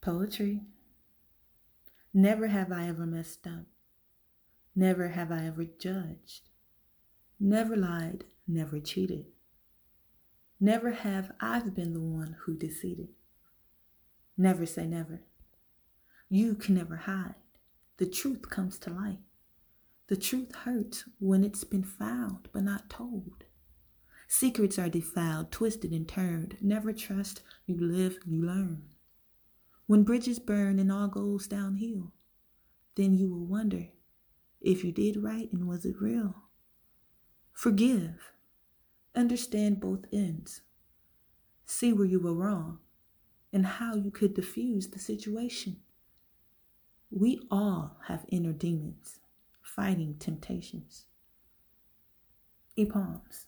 Poetry. Never have I ever messed up. Never have I ever judged. Never lied, never cheated. Never have I been the one who deceived. Never say never. You can never hide. The truth comes to light. The truth hurts when it's been found but not told. Secrets are defiled, twisted, and turned. Never trust. You live, you learn. When bridges burn and all goes downhill, then you will wonder if you did right and was it real. Forgive. Understand both ends. See where you were wrong and how you could diffuse the situation. We all have inner demons fighting temptations. E palms.